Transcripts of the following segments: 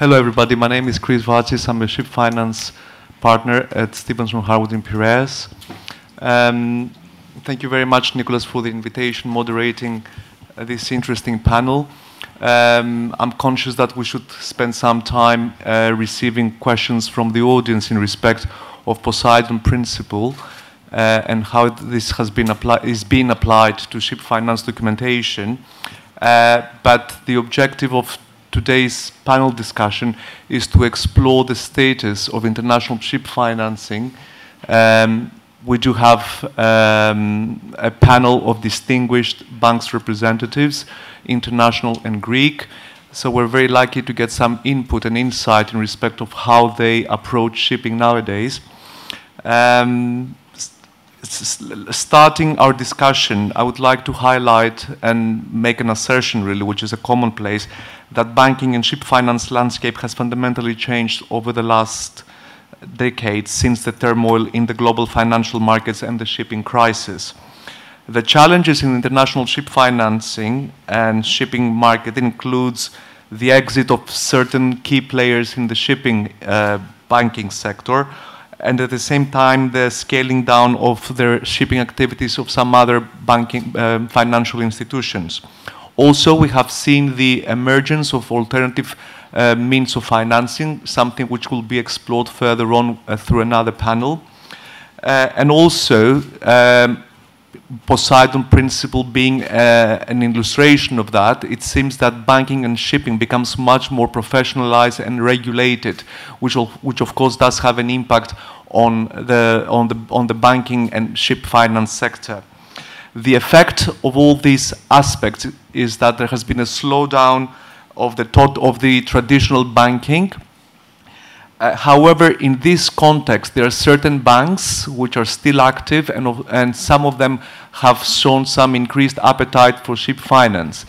Hello, everybody. My name is Chris Vatsis. I'm a ship finance partner at Stephenson Harwood in Piraeus. Um, thank you very much, Nicholas, for the invitation, moderating uh, this interesting panel. Um, I'm conscious that we should spend some time uh, receiving questions from the audience in respect of Poseidon principle uh, and how this has been applied is being applied to ship finance documentation. Uh, but the objective of today's panel discussion is to explore the status of international ship financing. Um, we do have um, a panel of distinguished banks representatives, international and Greek. So we're very lucky to get some input and insight in respect of how they approach shipping nowadays. Um, starting our discussion, I would like to highlight and make an assertion, really, which is a commonplace, that banking and ship finance landscape has fundamentally changed over the last decades since the turmoil in the global financial markets and the shipping crisis. The challenges in international ship financing and shipping market includes the exit of certain key players in the shipping uh, banking sector, and at the same time the scaling down of their shipping activities of some other banking um, financial institutions. Also, we have seen the emergence of alternative uh, means of financing, something which will be explored further on uh, through another panel. Uh, and also, um, Poseidon principle being uh, an illustration of that, it seems that banking and shipping becomes much more professionalized and regulated, which, will, which of course does have an impact on the, on the, on the banking and ship finance sector. The effect of all these aspects is that there has been a slowdown of the, of the traditional banking, uh, however, in this context, there are certain banks which are still active, and, and some of them have shown some increased appetite for ship finance.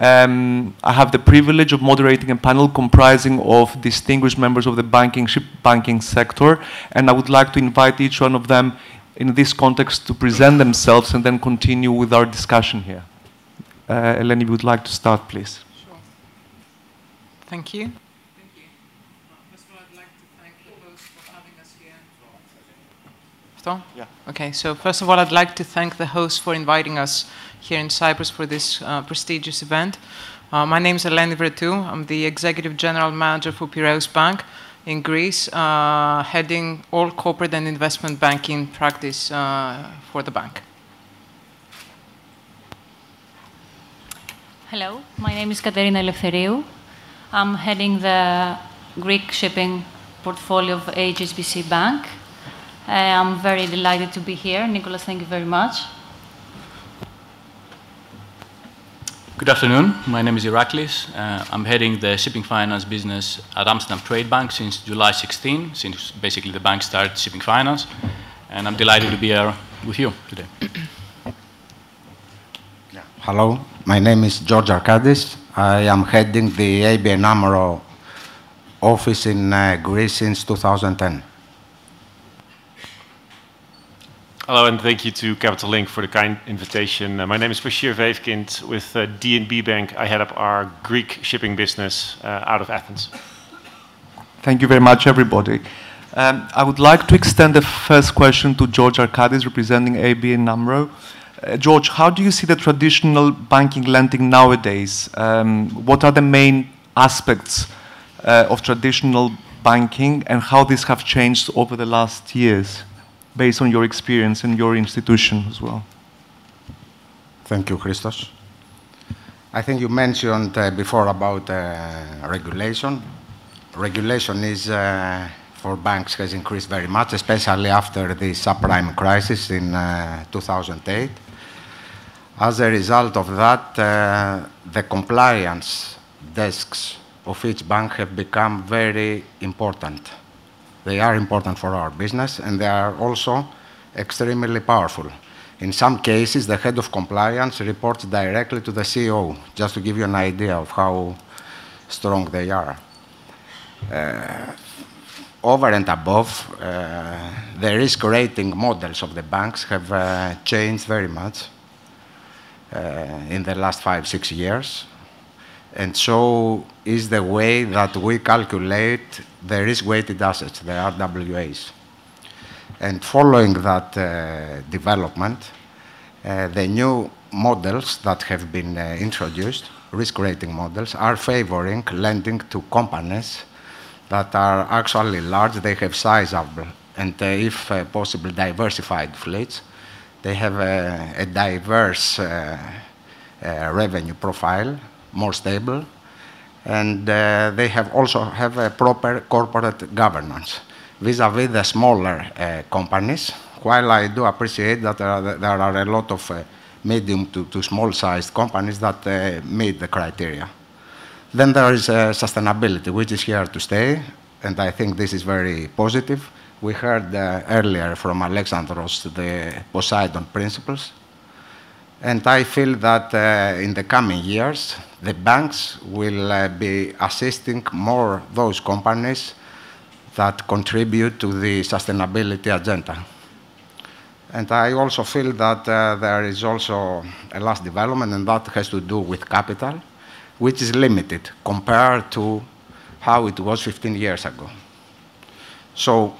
Um, I have the privilege of moderating a panel comprising of distinguished members of the banking ship banking sector, and I would like to invite each one of them in this context to present themselves and then continue with our discussion here. Uh, Eleni, would like to start, please. Sure. Thank you. Yeah. Okay, so first of all, I'd like to thank the host for inviting us here in Cyprus for this uh, prestigious event. Uh, my name is Eleni Vretou. I'm the Executive General Manager for Piraeus Bank in Greece, uh, heading all corporate and investment banking practice uh, for the bank. Hello, my name is Katerina Eleftheriou. I'm heading the Greek shipping portfolio of HSBC Bank. Uh, I'm very delighted to be here. Nicholas, thank you very much. Good afternoon. My name is Iraklis. Uh, I'm heading the shipping finance business at Amsterdam Trade Bank since July 16, since basically the bank started shipping finance. And I'm delighted to be here with you today. Hello, my name is George Arkadis. I am heading the ABN AMRO office in uh, Greece since 2010. Hello, and thank you to Capital Link for the kind invitation. Uh, my name is Bashir Veefkind with uh, DNB Bank. I head up our Greek shipping business uh, out of Athens. Thank you very much, everybody. Um, I would like to extend the first question to George Arkadis, representing ABN AMRO. Uh, George, how do you see the traditional banking lending nowadays? Um, what are the main aspects uh, of traditional banking and how these have changed over the last years? Based on your experience and your institution as well. Thank you, Christos. I think you mentioned uh, before about uh, regulation. Regulation is uh, for banks has increased very much, especially after the subprime crisis in uh, 2008. As a result of that, uh, the compliance desks of each bank have become very important they are important for our business, and they are also extremely powerful. In some cases, the head of compliance reports directly to the CEO, just to give you an idea of how strong they are. Uh, over and above, uh, the risk rating models of the banks have uh, changed very much uh, in the last five, six years. And so is the way that we calculate the risk-weighted assets, the RWAs. And following that uh, development, uh, the new models that have been uh, introduced, risk rating models, are favoring lending to companies that are actually large, they have sizable, and uh, if uh, possible, diversified fleets. They have a, a diverse uh, revenue profile, more stable, and they have also have a proper corporate governance vis-à-vis -vis the smaller companies, while I do appreciate that there are, there are a lot of uh, medium to, to small-sized companies that uh, meet the criteria. Then there is uh, sustainability, which is here to stay, and I think this is very positive. We heard uh, earlier from Alexandros the Poseidon principles, and I feel that uh, in the coming years, the banks will uh, be assisting more those companies that contribute to the sustainability agenda. And I also feel that uh, there is also a last development, and that has to do with capital which is limited compared to how it was 15 years ago. So,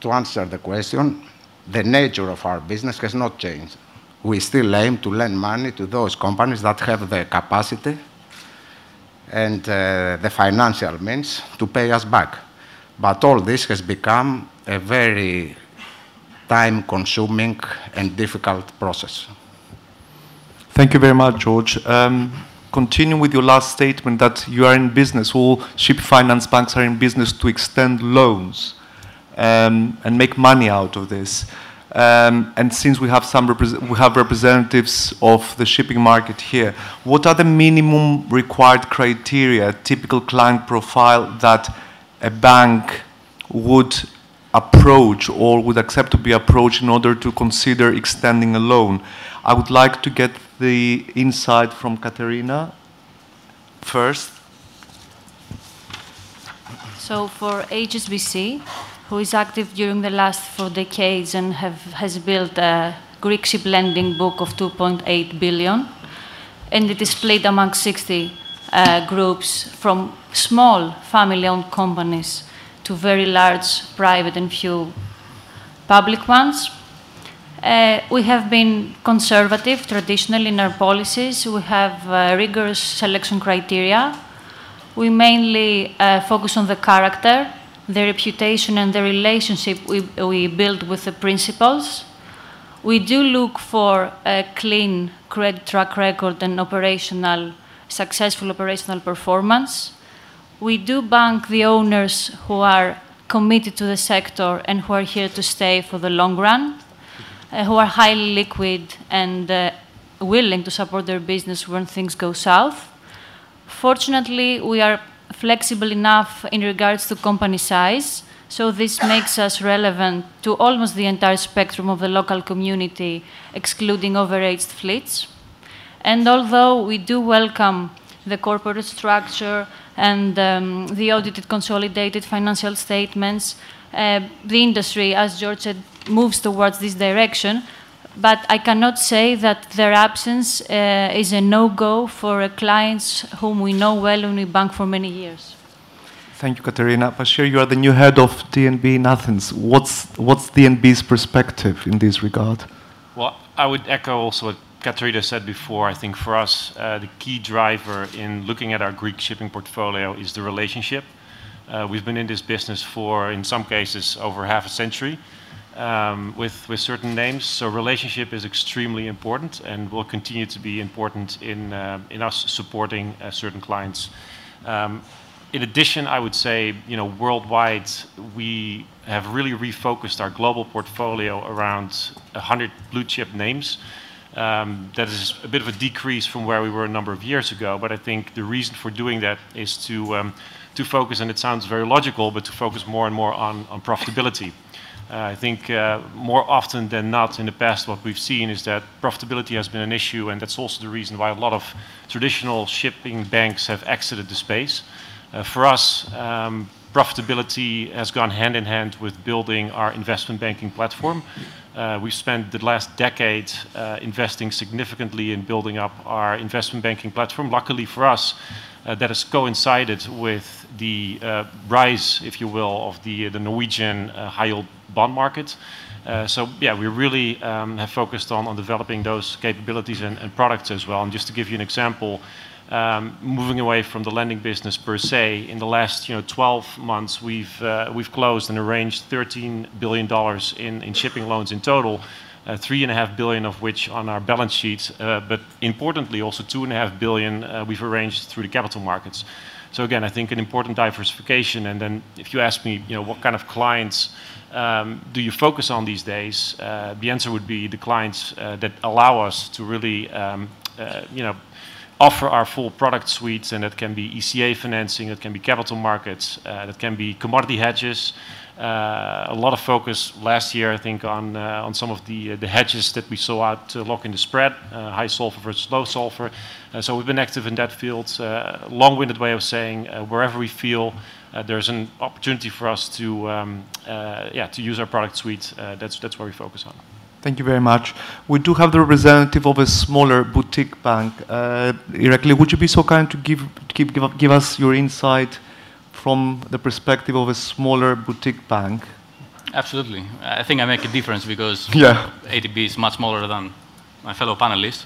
to answer the question, the nature of our business has not changed. We still aim to lend money to those companies that have the capacity and uh, the financial means to pay us back. But all this has become a very time consuming and difficult process. Thank you very much, George. Um, continue with your last statement that you are in business, all ship finance banks are in business to extend loans um, and make money out of this. Um, and since we have some we have representatives of the shipping market here, what are the minimum required criteria, typical client profile that a bank would approach or would accept to be approached in order to consider extending a loan? I would like to get the insight from Katerina first. So for HSBC, who is active during the last four decades and have, has built a Greek ship lending book of 2.8 billion, and it is split among 60 uh, groups from small family-owned companies to very large private and few public ones. Uh, we have been conservative traditionally in our policies. We have uh, rigorous selection criteria. We mainly uh, focus on the character, the reputation, and the relationship we, we build with the principals. We do look for a clean credit track record and operational, successful operational performance. We do bank the owners who are committed to the sector and who are here to stay for the long run uh, who are highly liquid and uh, willing to support their business when things go south. Fortunately, we are flexible enough in regards to company size, so this makes us relevant to almost the entire spectrum of the local community, excluding overaged fleets. And although we do welcome the corporate structure and um, the audited consolidated financial statements, uh, the industry, as George said, moves towards this direction. But I cannot say that their absence uh, is a no-go for uh, clients whom we know well and we bank for many years. Thank you, Katerina. Bashir, you are the new head of DNB in Athens. What's, what's DNB's perspective in this regard? Well, I would echo also what Katerina said before. I think for us, uh, the key driver in looking at our Greek shipping portfolio is the relationship. Uh, we've been in this business for, in some cases, over half a century um, with, with certain names. So relationship is extremely important and will continue to be important in, uh, in us supporting uh, certain clients. Um, in addition, I would say, you know, worldwide, we have really refocused our global portfolio around 100 blue chip names. Um, that is a bit of a decrease from where we were a number of years ago, but I think the reason for doing that is to, um, to focus, and it sounds very logical, but to focus more and more on, on profitability. Uh, I think uh, more often than not in the past, what we've seen is that profitability has been an issue, and that's also the reason why a lot of traditional shipping banks have exited the space. Uh, for us, um, profitability has gone hand in hand with building our investment banking platform. Uh, we've spent the last decade uh, investing significantly in building up our investment banking platform. Luckily for us, uh, that has coincided with the uh, rise, if you will, of the, the Norwegian uh, high yield bond market. Uh, so yeah, we really um, have focused on, on developing those capabilities and, and, products as well. And just to give you an example, um, moving away from the lending business per se, in the last you know 12 months, we've uh, we've closed and arranged 13 billion dollars in, in shipping loans in total. Uh, three and a half billion of which on our balance sheet, uh, but importantly also two and a half billion uh, we've arranged through the capital markets. So again, I think an important diversification. And then if you ask me, you know, what kind of clients um, do you focus on these days? Uh, the answer would be the clients uh, that allow us to really, um, uh, you know, offer our full product suites, and that can be ECA financing, that can be capital markets, that can be commodity hedges. Uh, a lot of focus last year, I think, on uh, some of the the hedges that we saw out to lock in the spread, high sulfur versus low sulfur. so we've been active in that field. long-winded way of saying, wherever we feel uh, there's an opportunity for us to, um, uh, yeah, to use our product suite. Uh, that's, where we focus on. Thank you very much. We do have the representative of a smaller boutique bank. Uh, Irakli, would you be so kind to give us your insight from the perspective of a smaller boutique bank? Absolutely. I think I make a difference because yeah. ATB is much smaller than my fellow panelists.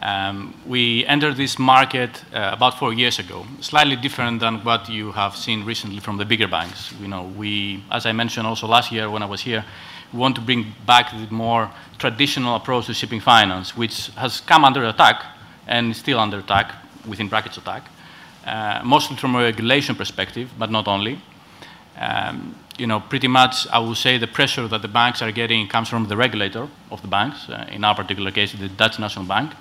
Um, we entered this market uh, about four years ago, slightly different than what you have seen recently from the bigger banks. You know, we, as I mentioned also last year when I was here, we want to bring back the more traditional approach to shipping finance, which has come under attack and is still under attack, within brackets attack, mostly from a regulation perspective, but not only. Um, you know, pretty much I would say the pressure that the banks are getting comes from the regulator of the banks, uh, in our particular case, the Dutch National Bank,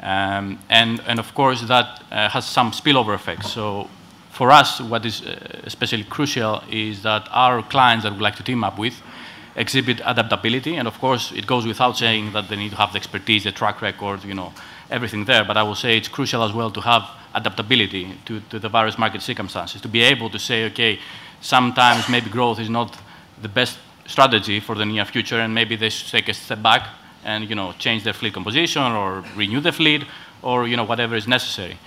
um, and, and of course, that uh, has some spillover effects. So for us, what is uh, especially crucial is that our clients that we like to team up with exhibit adaptability. And of course, it goes without saying that they need to have the expertise, the track record, you know, everything there. But I will say it's crucial as well to have adaptability to, to the various market circumstances, to be able to say, okay, sometimes maybe growth is not the best strategy for the near future, and maybe they should take a step back and you know, change their fleet composition or renew the fleet or you know, whatever is necessary.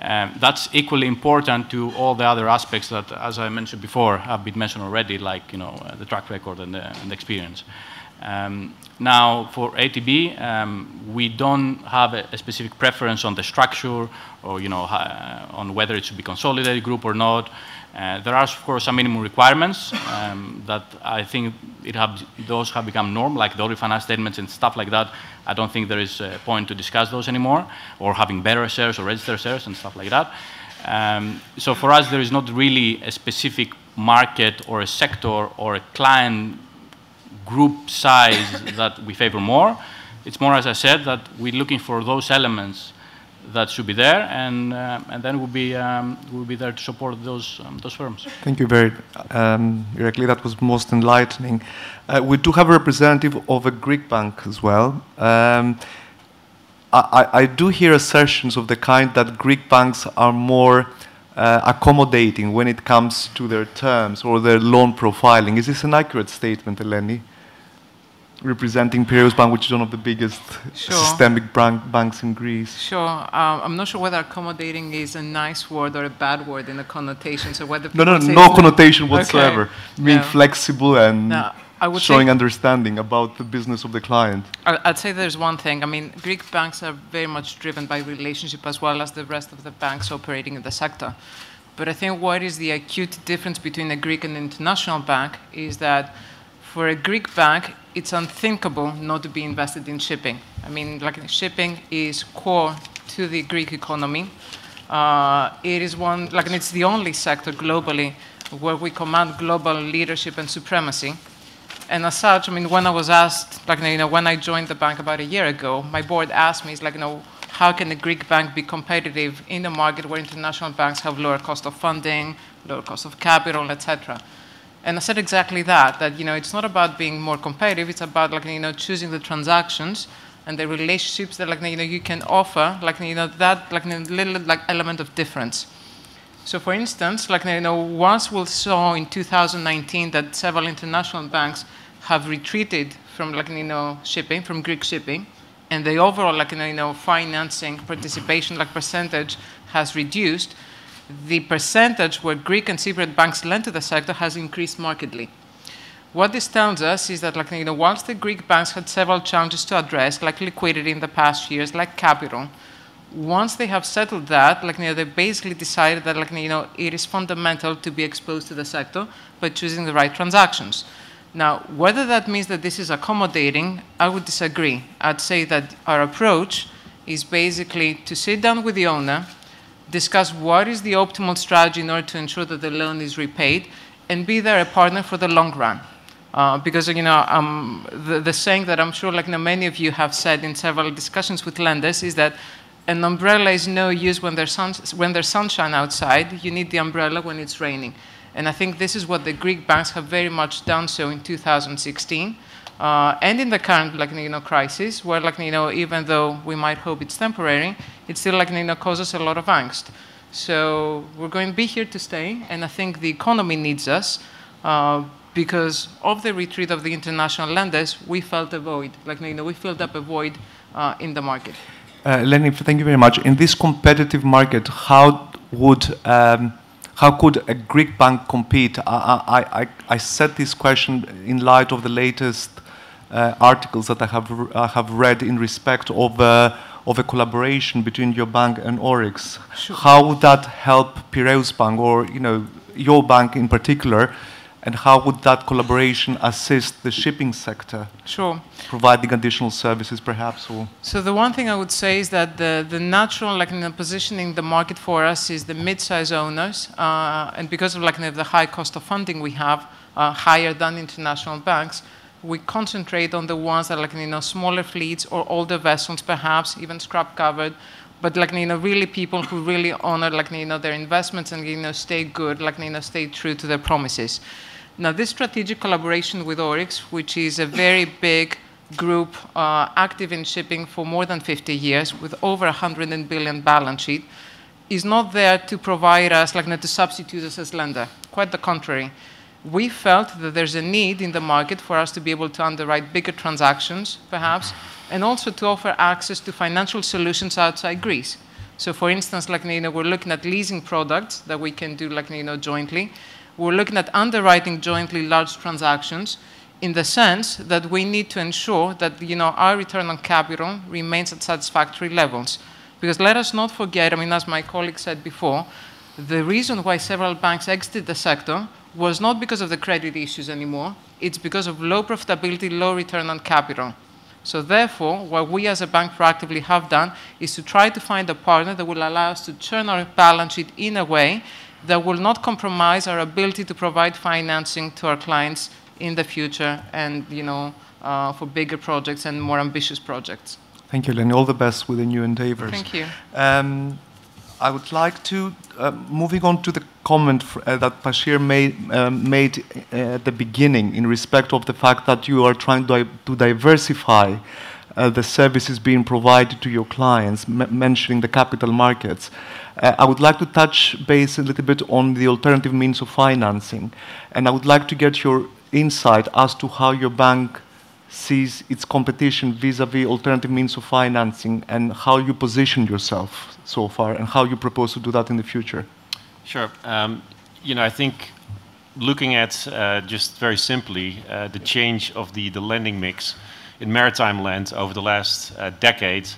Um, that's equally important to all the other aspects that, as I mentioned before, have been mentioned already, like you know, uh, the track record and the, and the experience. Um, now, for ATB, um, we don't have a, a, specific preference on the structure or you know, uh, on whether it should be consolidated group or not. Uh, there are, of course, some minimum requirements um, that I think have, those have become norm, like the audit finance statements and stuff like that. I don't think there is a point to discuss those anymore, or having bearer shares or registered shares and stuff like that. Um, so for us, there is not really a specific market or a sector or a client group size that we favor more. It's more, as I said, that we're looking for those elements that should be there, and uh, and then we'll be um, we'll be there to support those um, those firms. Thank you very um, directly. That was most enlightening. Uh, we do have a representative of a Greek bank as well. Um, I, I, do hear assertions of the kind that Greek banks are more uh, accommodating when it comes to their terms or their loan profiling. Is this an accurate statement, Eleni? Representing Piraeus Bank, which is one of the biggest sure. systemic bank, banks in Greece. Sure. Um, I'm not sure whether accommodating is a nice word or a bad word in the connotation. So whether no, no, no connotation whatsoever. Okay. Being no. flexible and no, showing understanding about the business of the client. I'd say there's one thing. I mean, Greek banks are very much driven by relationship as well as the rest of the banks operating in the sector. But I think what is the acute difference between a Greek and an international bank is that for a Greek bank, it's unthinkable not to be invested in shipping. I mean, like shipping is core to the Greek economy. Uh, it is one, like, it's the only sector globally where we command global leadership and supremacy. And as such, I mean, when I was asked, like, you know, when I joined the bank about a year ago, my board asked me, it's like, you know, how can a Greek bank be competitive in a market where international banks have lower cost of funding, lower cost of capital, etc. And I said exactly that, that, you know, it's not about being more competitive, it's about, like, you know, choosing the transactions and the relationships that, like, you know, you can offer, like, you know, that, like, a little, like, element of difference. So, for instance, like, you know, once we saw in 2019 that several international banks have retreated from, like, you know, shipping, from Greek shipping, and the overall, like, you know, financing participation, like, percentage has reduced, the percentage where Greek and Cypriot banks lend to the sector has increased markedly. What this tells us is that, like, you know, whilst the Greek banks had several challenges to address, like liquidity in the past years, like capital, once they have settled that, like, you know, they basically decided that, like, you know, it is fundamental to be exposed to the sector by choosing the right transactions. Now, whether that means that this is accommodating, I would disagree. I'd say that our approach is basically to sit down with the owner, discuss what is the optimal strategy in order to ensure that the loan is repaid, and be there a partner for the long run. Uh, because you know um, the, the, saying that I'm sure like know, many of you have said in several discussions with lenders is that an umbrella is no use when there's, sun, when there's sunshine outside. You need the umbrella when it's raining. And I think this is what the Greek banks have very much done so in 2016. Uh, and in the current like, you crisis, where like, you even though we might hope it's temporary, it still like, you causes a lot of angst. So we're going to be here to stay, and I think the economy needs us uh, because of the retreat of the international lenders, we felt a void. Like, you we filled up a void uh, in the market. Uh, Lenny, thank you very much. In this competitive market, how would um, how could a Greek bank compete? I, I, I, I set this question in light of the latest articles that I have, I have read in respect of, uh, of a collaboration between your bank and ORIX. Sure. How would that help Piraeus Bank or you know, your bank in particular and how would that collaboration assist the shipping sector? Sure. Providing additional services, perhaps? Or? So the one thing I would say is that the, the natural like, in positioning the market for us is the mid-size owners, uh, and because of like, the high cost of funding we have, uh, higher than international banks, we concentrate on the ones that are like, you know, smaller fleets or older vessels, perhaps, even scrap covered, but like you know really people who really honor like you know their investments and you know stay good like you know stay true to their promises now, this strategic collaboration with ORIX, which is a very big group uh, active in shipping for more than 50 years with over 100 billion balance sheet, is not there to provide us, like, to substitute us as lender. Quite the contrary. We felt that there's a need in the market for us to be able to underwrite bigger transactions, perhaps, and also to offer access to financial solutions outside Greece. So, for instance, like, you know, we're looking at leasing products that we can do, like, you know, jointly we're looking at underwriting jointly large transactions in the sense that we need to ensure that you know, our return on capital remains at satisfactory levels. Because let us not forget, I mean, as my colleague said before, the reason why several banks exited the sector was not because of the credit issues anymore, it's because of low profitability, low return on capital. So therefore, what we as a bank proactively have done is to try to find a partner that will allow us to turn our balance sheet in a way that will not compromise our ability to provide financing to our clients in the future and you know uh, for bigger projects and more ambitious projects. Thank you, Lenny. All the best with the new endeavors. Thank you. Um, I would like to, uh, moving on to the comment uh, that Bashir made, um, made uh, at the beginning in respect of the fact that you are trying to, to diversify uh, the services being provided to your clients, mentioning the capital markets. Uh, I would like to touch base a little bit on the alternative means of financing, and I would like to get your insight as to how your bank sees its competition vis-à-vis alternative means of financing and how you position yourself so far and how you propose to do that in the future. Sure. Um, you know, I think looking at uh, just very simply uh, the change of the, the lending mix in maritime land over the last uh, decade,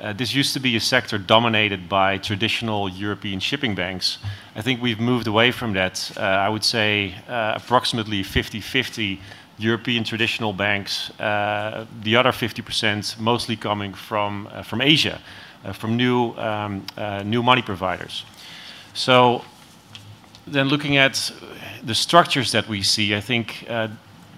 uh, this used to be a sector dominated by traditional European shipping banks. I think we've moved away from that. Uh, I would say uh, approximately 50 50 European traditional banks, uh, the other 50% mostly coming from, uh, from Asia, uh, from new, um, new money providers. So, then looking at the structures that we see, I think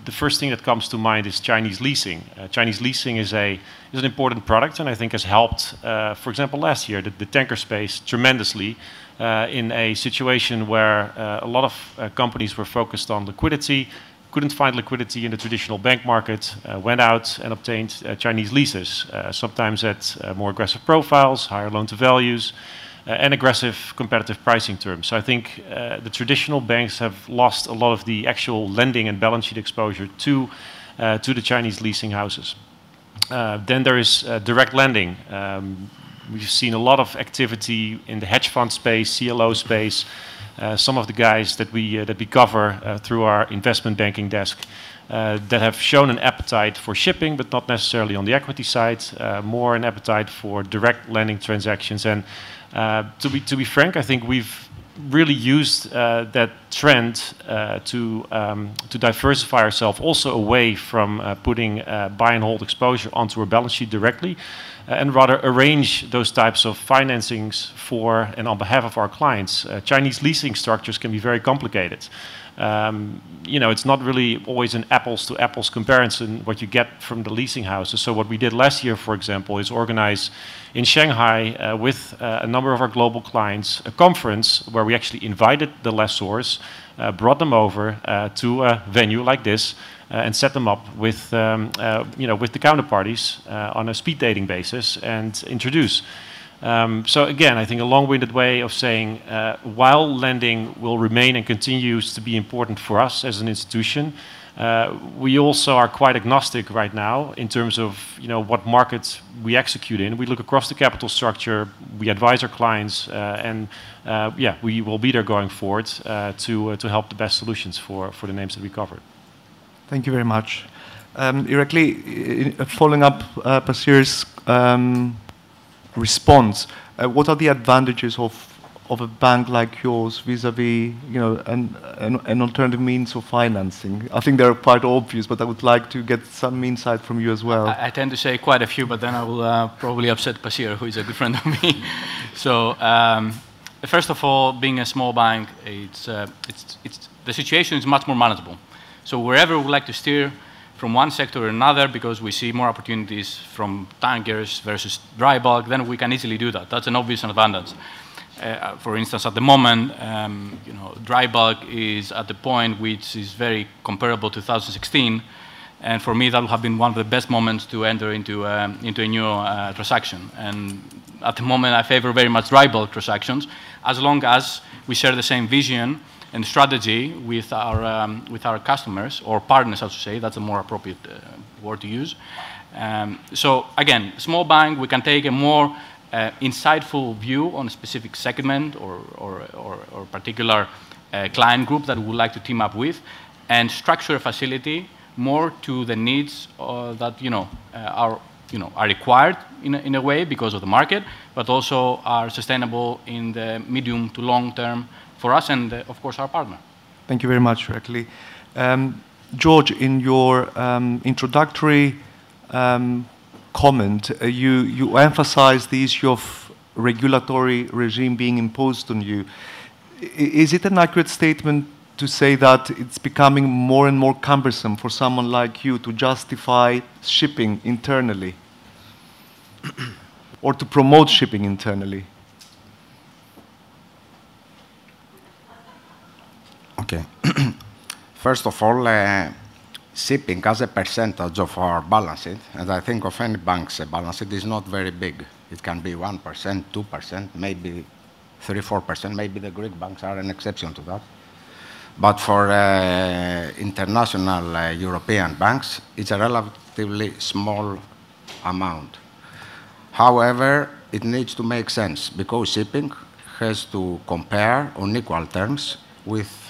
the first thing that comes to mind is Chinese leasing. Uh, Chinese leasing is a is an important product, and I think has helped, uh, for example, last year the, the tanker space tremendously uh, in a situation where uh, a lot of uh, companies were focused on liquidity, couldn't find liquidity in the traditional bank market, uh, went out and obtained Chinese leases, sometimes at more aggressive profiles, higher loan to values. Uh, and aggressive competitive pricing terms. So I think uh, the traditional banks have lost a lot of the actual lending and balance sheet exposure to uh, to the Chinese leasing houses. then there is direct lending. Um, we've seen a lot of activity in the hedge fund space, CLO space. Uh, some of the guys that we uh, that we cover uh, through our investment banking desk that have shown an appetite for shipping, but not necessarily on the equity side, more an appetite for direct lending transactions. And to be to be frank, I think we've really used that trend to um, to diversify ourselves also away from putting buy and hold exposure onto our balance sheet directly, Uh, and rather arrange those types of financings for and on behalf of our clients. Uh, Chinese leasing structures can be very complicated. Um, you know, it's not really always an apples to apples comparison what you get from the leasing houses. So what we did last year, for example, is organize in Shanghai uh, with a number of our global clients, a conference where we actually invited the lessors, brought them over to a venue like this, Uh, and set them up with, um, uh, you know, with the counterparties uh, on a speed dating basis and introduce. Um, so again, I think a long-winded way of saying, while lending will remain and continues to be important for us as an institution, we also are quite agnostic right now in terms of, you know, what markets we execute in. We look across the capital structure, we advise our clients, and yeah, we will be there going forward to to help the best solutions for the names that we covered. Thank you very much. Um, Irakli, uh, following up uh, Basir's um, response, uh, what are the advantages of of a bank like yours vis-à-vis, you know, an an alternative means of financing? I think they're quite obvious, but I would like to get some insight from you as well. I tend to say quite a few, but then I will probably upset Basir, who is a good friend of me. So, um, First of all, being a small bank, the situation is much more manageable. So wherever we like to steer from one sector or another because we see more opportunities from tankers versus dry bulk, then we can easily do that. That's an obvious advantage. Uh, uh, for instance, at the moment, um, you know, dry bulk is at the point which is very comparable to 2016, and for me, that would have been one of the best moments to enter into um, a new uh, transaction. And at the moment, I favor very much dry bulk transactions as long as we share the same vision and strategy with our um, with our customers or partners, I should say. That's a more appropriate uh, word to use. Um, so again, small bank, we can take a more uh, insightful view on a specific segment or or particular uh, client group that we would like to team up with and structure a facility more to the needs that, you know, are required in a way because of the market, but also are sustainable in the medium to long term for us and, uh, of course, our partner. Thank you very much, Irakli. Um, George, in your um, introductory um, comment, uh, you you emphasized the issue of regulatory regime being imposed on you. Is it an accurate statement to say that it's becoming more and more cumbersome for someone like you to justify shipping internally or to promote shipping internally? Okay. First of all, uh, shipping as a percentage of our balance sheet, and I think of any bank's balance sheet, is not very big. It can be 1%, 2%, maybe 3, 4%. Maybe the Greek banks are an exception to that. But for uh, international uh, European banks, it's a relatively small amount. However, it needs to make sense because shipping has to compare on equal terms with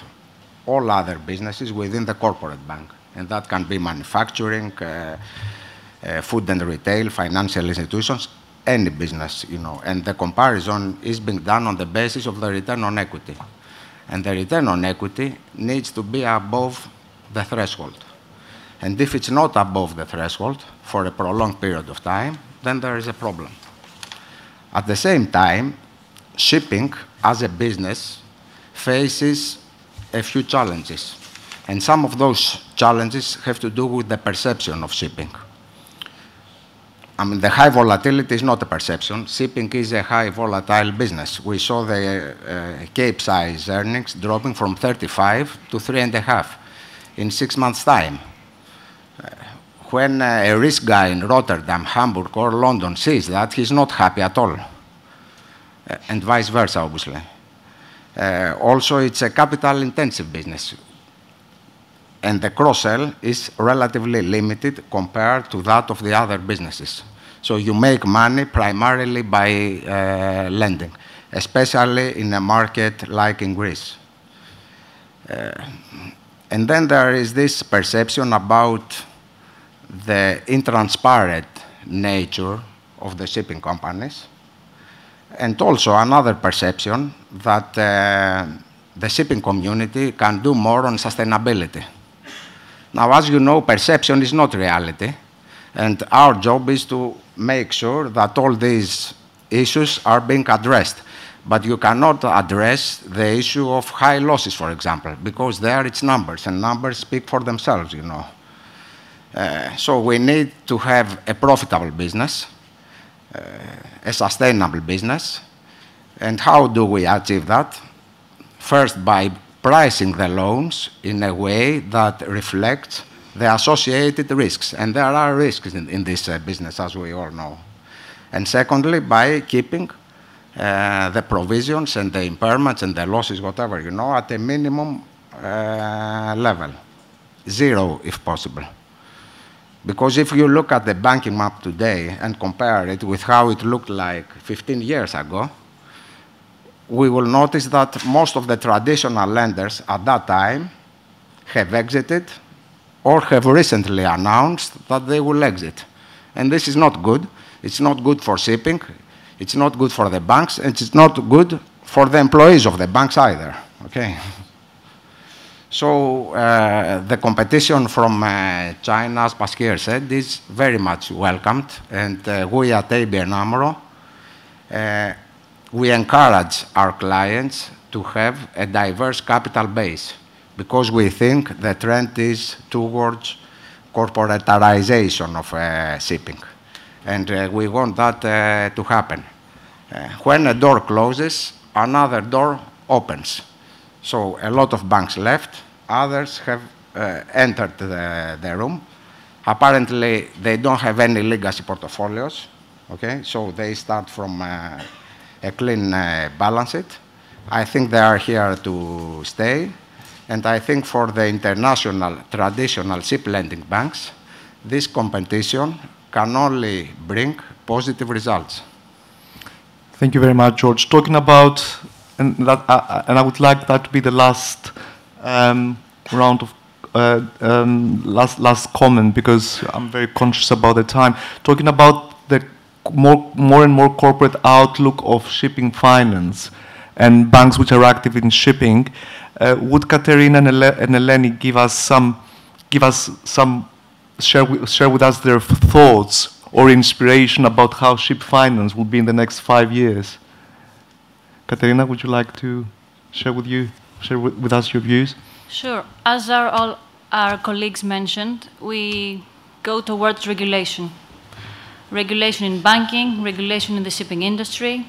all other businesses within the corporate bank, and that can be manufacturing, uh, uh, food and retail, financial institutions, any business, you know. And the comparison is being done on the basis of the return on equity. And the return on equity needs to be above the threshold. And if it's not above the threshold for a prolonged period of time, then there is a problem. At the same time, shipping as a business faces a few challenges, and some of those challenges have to do with the perception of shipping. I mean, the high volatility is not a perception. Shipping is a high volatile business. We saw the uh, Capesize earnings dropping from 35 to 3.5 in six months' time. Uh, when uh, a risk guy in Rotterdam, Hamburg, or London sees that, he's not happy at all, and vice versa, obviously. Also, it's a capital-intensive business, and the cross-sell is relatively limited compared to that of the other businesses. So you make money primarily by uh, lending, especially in a market like in Greece. Uh, and then there is this perception about the intransparent nature of the shipping companies, and also another perception that uh, the shipping community can do more on sustainability. Now, as you know, perception is not reality, and our job is to make sure that all these issues are being addressed. But you cannot address the issue of high losses, for example, because there it's numbers, and numbers speak for themselves, you know. Uh, so we need to have a profitable business, uh, a sustainable business. And how do we achieve that? First, by pricing the loans in a way that reflects the associated risks. And there are risks in, in this uh, business, as we all know. And secondly, by keeping uh, the provisions and the impairments and the losses, whatever, you know, at a minimum uh, level, zero if possible. Because if you look at the banking map today and compare it with how it looked like 15 years ago, we will notice that most of the traditional lenders at that time have exited or have recently announced that they will exit. And this is not good. It's not good for shipping. It's not good for the banks, and it's not good for the employees of the banks either. Okay. So uh, the competition from uh, China, as Bashir said, is very much welcomed, and uh, we at uh, we encourage our clients to have a diverse capital base because we think the trend is towards corporatization of uh, shipping and uh, we want that to happen. When a door closes, another door opens. So a lot of banks left, others have uh, entered the, the, room. Apparently, they don't have any legacy portfolios, okay? So they start from uh, a clean uh, balance sheet. I think they are here to stay. And I think for the international traditional ship lending banks, this competition can only bring positive results. Thank you very much, George. Talking about, and, that, uh, uh, and I would like that to be the last um, round of uh, um, last last comment because I'm very conscious about the time. Talking about the more more and more corporate outlook of shipping finance and banks which are active in shipping. Uh, would Katerina and, Ele and Eleni give us some give us some share with, share with us their thoughts or inspiration about how ship finance will be in the next five years. Katerina, would you like to share with you, share with, us your views? Sure. As our, all our colleagues mentioned, we go towards regulation. Regulation in banking, regulation in the shipping industry.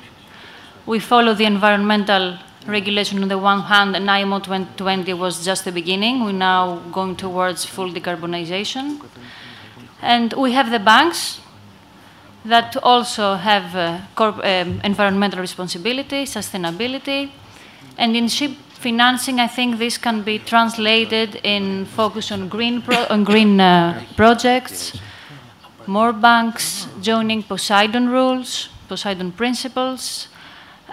We follow the environmental regulation on the one hand, and IMO 2020 was just the beginning. We're now going towards full decarbonization. And we have the banks that also have uh, um, environmental responsibility, sustainability. And in ship financing, I think this can be translated in focus on green, on green uh, projects, more banks joining Poseidon rules, Poseidon principles,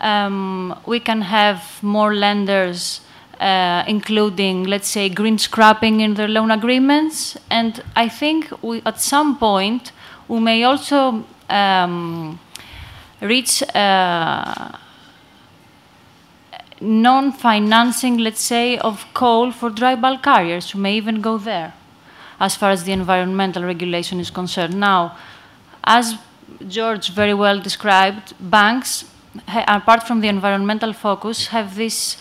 um, we can have more lenders uh, including, let's say, green scrapping in their loan agreements. And I think we, at some point we may also um, reach uh, non-financing, let's say, of coal for dry bulk carriers. who may even go there, as far as the environmental regulation is concerned. Now, as George very well described, banks apart from the environmental focus, have these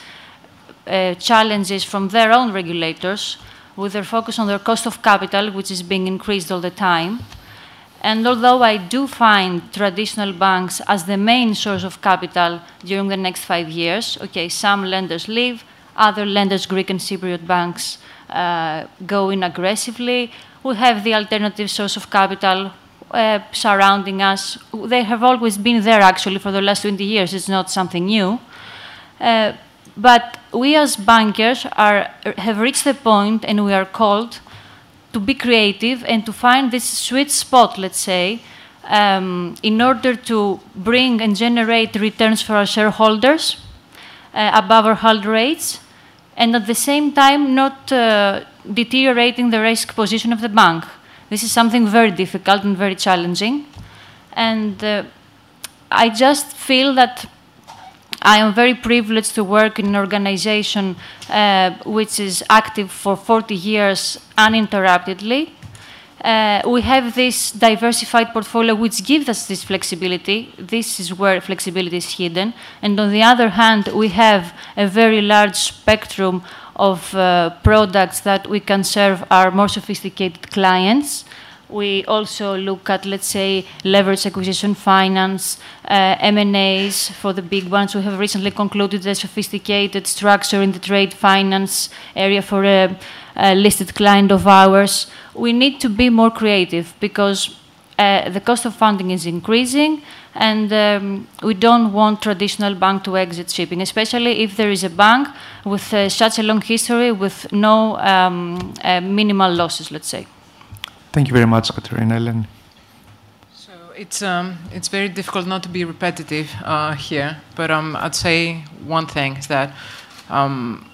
uh, challenges from their own regulators with their focus on their cost of capital, which is being increased all the time. And although I do find traditional banks as the main source of capital during the next five years, okay, some lenders leave, other lenders, Greek and Cypriot banks, uh, go in aggressively. We have the alternative source of capital, uh, surrounding us. They have always been there, actually, for the last 20 years. It's not something new. Uh, but we as bankers are, have reached the point, and we are called to be creative and to find this sweet spot, let's say, um, in order to bring and generate returns for our shareholders uh, above our hurdle rates, and at the same time not uh, deteriorating the risk position of the bank. This is something very difficult and very challenging. And uh, I just feel that I am very privileged to work in an organization uh, which is active for 40 years uninterruptedly. Uh, we have this diversified portfolio which gives us this flexibility. This is where flexibility is hidden. And on the other hand, we have a very large spectrum of uh, products that we can serve our more sophisticated clients. We also look at, let's say, leverage acquisition finance, uh, M&As for the big ones. We have recently concluded a sophisticated structure in the trade finance area for a, a listed client of ours. We need to be more creative because uh, the cost of funding is increasing and um, we don't want traditional bank to exit shipping, especially if there is a bank with uh, such a long history with no um, uh, minimal losses, let's say. Thank you very much, Katerina Eleni. So it's um, it's very difficult not to be repetitive uh, here, but um, I'd say one thing is that um,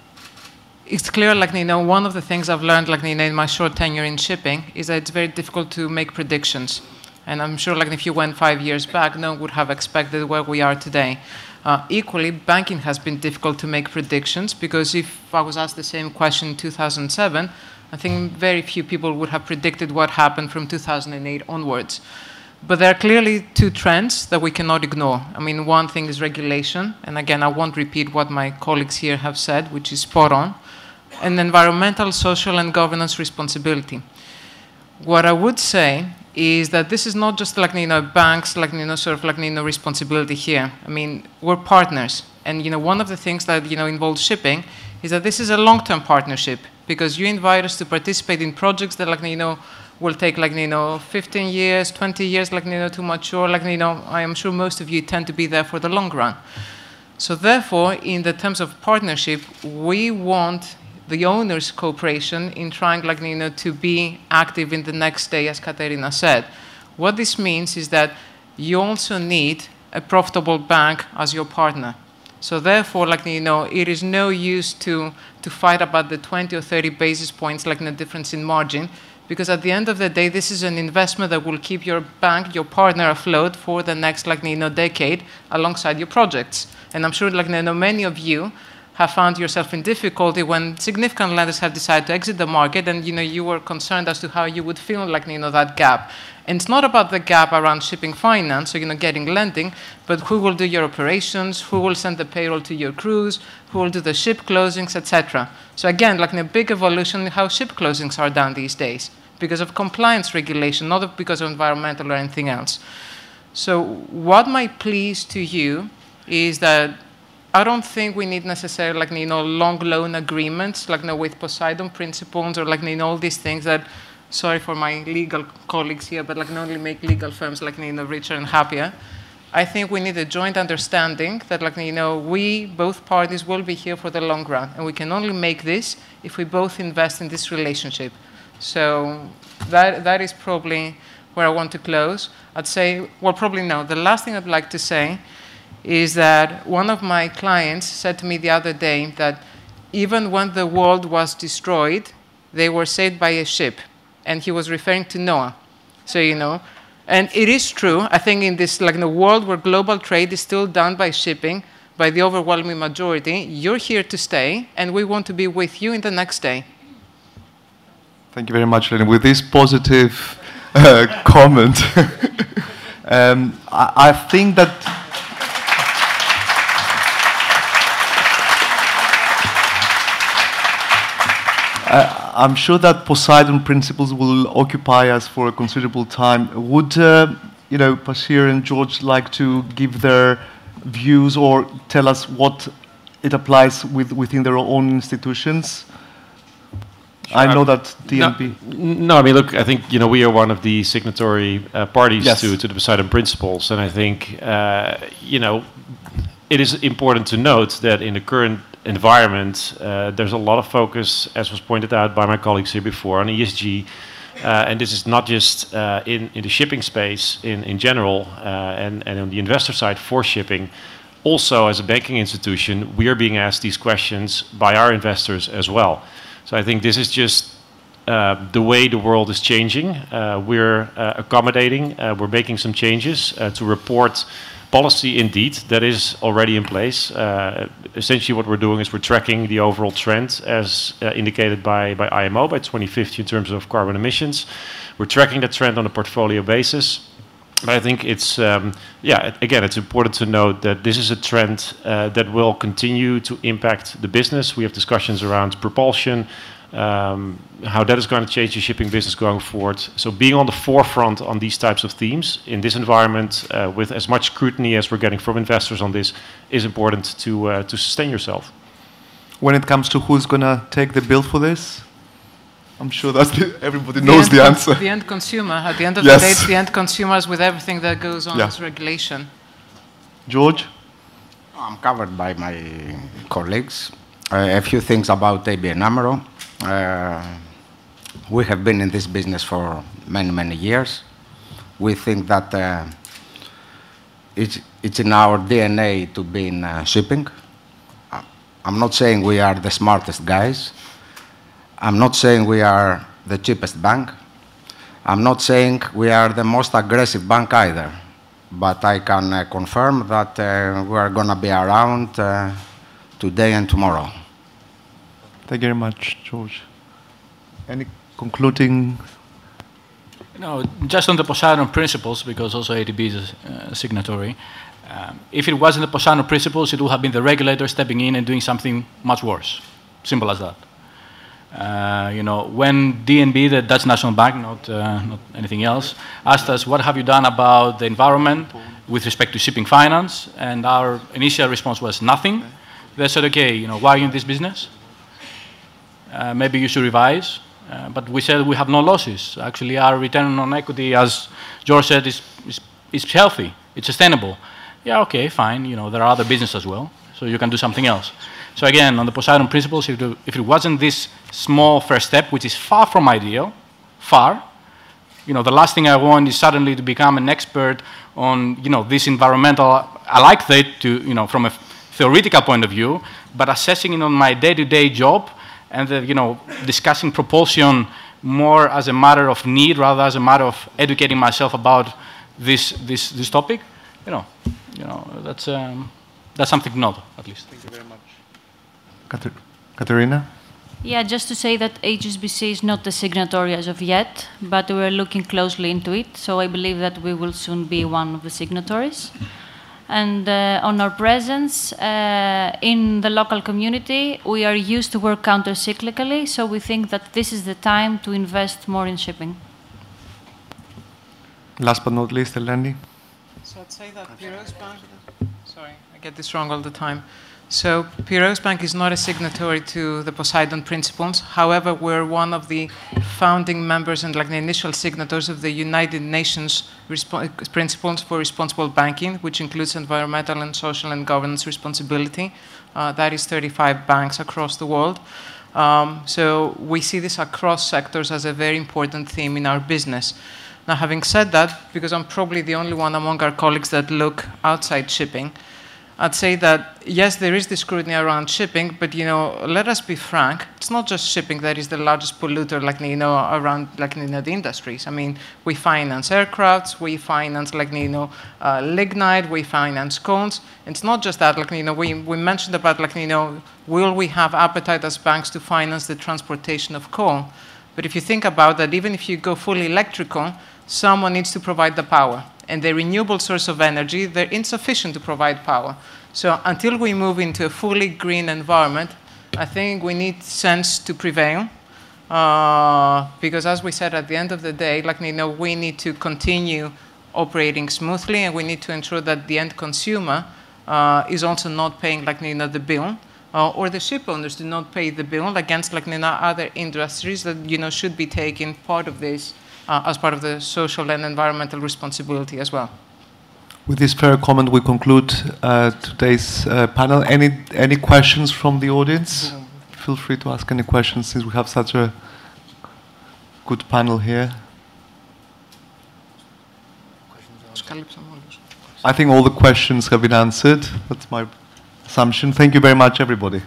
it's clear, like you know, one of the things I've learned, like you know, in my short tenure in shipping, is that it's very difficult to make predictions. And I'm sure, like if you went five years back, no one would have expected where we are today. Uh, equally, banking has been difficult to make predictions because if I was asked the same question in 2007, I think very few people would have predicted what happened from 2008 onwards. But there are clearly two trends that we cannot ignore. I mean, one thing is regulation, and again, I won't repeat what my colleagues here have said, which is spot on, and environmental, social, and governance responsibility. What I would say is that this is not just like you know banks like you know sort of like you know responsibility here. I mean, we're partners, and you know one of the things that you know involves shipping is that this is a long-term partnership because you invite us to participate in projects that, like, you know, will take, like, you know, 15 years, 20 years, like, you know, to mature. Like, you know, I am sure most of you tend to be there for the long run. So therefore, in the terms of partnership, we want the owner's cooperation in trying, like, you know, to be active in the next day, as Katerina said. What this means is that you also need a profitable bank as your partner. So therefore, like you know, it is no use to to fight about the 20 or 30 basis points, like the difference in margin, because at the end of the day, this is an investment that will keep your bank, your partner, afloat for the next like you know decade, alongside your projects. And I'm sure like you know, many of you have found yourself in difficulty when significant lenders have decided to exit the market, and you know you were concerned as to how you would feel like you know that gap. And it's not about the gap around shipping finance, so you know getting lending, but who will do your operations, who will send the payroll to your crews, who will do the ship closings, etc. So again, like a big evolution how ship closings are done these days because of compliance regulation, not because of environmental or anything else. So what my pleas to you is that I don't think we need necessarily like you know long loan agreements like you know, with Poseidon principles or like you know all these things that sorry for my legal colleagues here, but like not only make legal firms like you know richer and happier. I think we need a joint understanding that like you know we both parties will be here for the long run, and we can only make this if we both invest in this relationship. So that that is probably where I want to close. I'd say well probably no. The last thing I'd like to say is that one of my clients said to me the other day that even when the world was destroyed, they were saved by a ship. And he was referring to Noah. So, you know, and it is true. I think in this, like in a world where global trade is still done by shipping, by the overwhelming majority, you're here to stay, and we want to be with you in the next day. Thank you very much, Lenny. With this positive uh, comment, um, I, I think that Uh, I'm sure that Poseidon principles will occupy us for a considerable time. Would uh, you know, Bashir and George like to give their views or tell us what it applies with, within their own institutions? I know that DNB. No, no, I mean, look, I think you know we are one of the signatory uh, parties yes. to to the Poseidon Principles, and I think uh, you know it is important to note that in the current environment, uh, there's a lot of focus, as was pointed out by my colleagues here before, on ESG, Uh, and this is not just uh, in, in the shipping space in, in general uh, and, and on the investor side for shipping. Also, as a banking institution, we are being asked these questions by our investors as well. So I think this is just uh, the way the world is changing. Uh, we're accommodating, we're making some changes to report policy indeed that is already in place. Uh, essentially, what we're doing is we're tracking the overall trend as uh, indicated by, by IMO by 2050 in terms of carbon emissions. We're tracking that trend on a portfolio basis. But I think it's, um, yeah, again, it's important to note that this is a trend uh, that will continue to impact the business. We have discussions around propulsion, how that is going to change the shipping business going forward. So being on the forefront on these types of themes in this environment uh, with as much scrutiny as we're getting from investors on this is important to, uh, to sustain yourself. When it comes to who's going to take the bill for this, I'm sure that's the, everybody the knows the answer. The end consumer. At the end of yes. the day, it's the end consumers with everything that goes on yeah. as regulation. George? I'm covered by my colleagues. Uh, a few things about ABN AMRO. Uh, we have been in this business for many, many years. We think that uh, it's, it's in our DNA to be in uh, shipping. Uh, I'm not saying we are the smartest guys. I'm not saying we are the cheapest bank. I'm not saying we are the most aggressive bank either. But I can uh, confirm that uh, we are going to be around today and tomorrow. Thank you very much, George. Any concluding? No, just on the Poseidon principles, because also ADB is a uh, signatory. Um, if it wasn't the Poseidon principles, it would have been the regulator stepping in and doing something much worse. Simple as that. Uh, you know, when DNB, the Dutch National Bank, not, uh, not anything else, asked us, what have you done about the environment with respect to shipping finance? And our initial response was nothing. They said, okay, you know, why are you in this business? Uh, maybe you should revise. Uh, but we said we have no losses. Actually, our return on equity, as George said, is, is, is healthy. It's sustainable. Yeah, okay, fine. You know, there are other businesses as well, so you can do something else. So again, on the Poseidon principles, if, if it wasn't this small first step, which is far from ideal, far, you know, the last thing I want is suddenly to become an expert on, you know, this environmental. I like that to, you know, from a theoretical point of view, but assessing it on my day-to-day -day job and the, you know, discussing propulsion more as a matter of need rather as a matter of educating myself about this, this, this topic, you know, you know that's, um, that's something to note, at least. Thank you very much. Katerina? Yeah, just to say that HSBC is not the signatory as of yet, but we're looking closely into it, so I believe that we will soon be one of the signatories and uh, on our presence uh, in the local community. We are used to work counter-cyclically, so we think that this is the time to invest more in shipping. Last but not least, Eleni. So I'd say that Piraeus Bank, sorry, I get this wrong all the time. So Piraeus Bank is not a signatory to the Poseidon Principles. However, we're one of the founding members and like the initial signatories of the United Nations Principles for Responsible Banking, which includes environmental and social and governance responsibility. Uh, that is 35 banks across the world. Um, so we see this across sectors as a very important theme in our business. Now, having said that, because I'm probably the only one among our colleagues that look outside shipping, I'd say that yes, there is this scrutiny around shipping, but you know, let us be frank. It's not just shipping that is the largest polluter, like you know, around like you know the industries. I mean, we finance aircrafts, we finance like you know uh, lignite, we finance cones. It's not just that. Like you know, we we mentioned about like you know, will we have appetite as banks to finance the transportation of coal? But if you think about that, even if you go fully electrical, someone needs to provide the power and the renewable source of energy, they're insufficient to provide power. So until we move into a fully green environment, I think we need sense to prevail. Uh, because as we said at the end of the day, like you know, we need to continue operating smoothly, and we need to ensure that the end consumer uh, is also not paying like you know, the bill, uh, or the ship owners do not pay the bill against like you know, other industries that you know should be taking part of this uh, as part of the social and environmental responsibility as well. With this fair comment, we conclude uh, today's uh, panel. Any any questions from the audience? Feel free to ask any questions since we have such a good panel here. I think all the questions have been answered. That's my assumption. Thank you very much, everybody.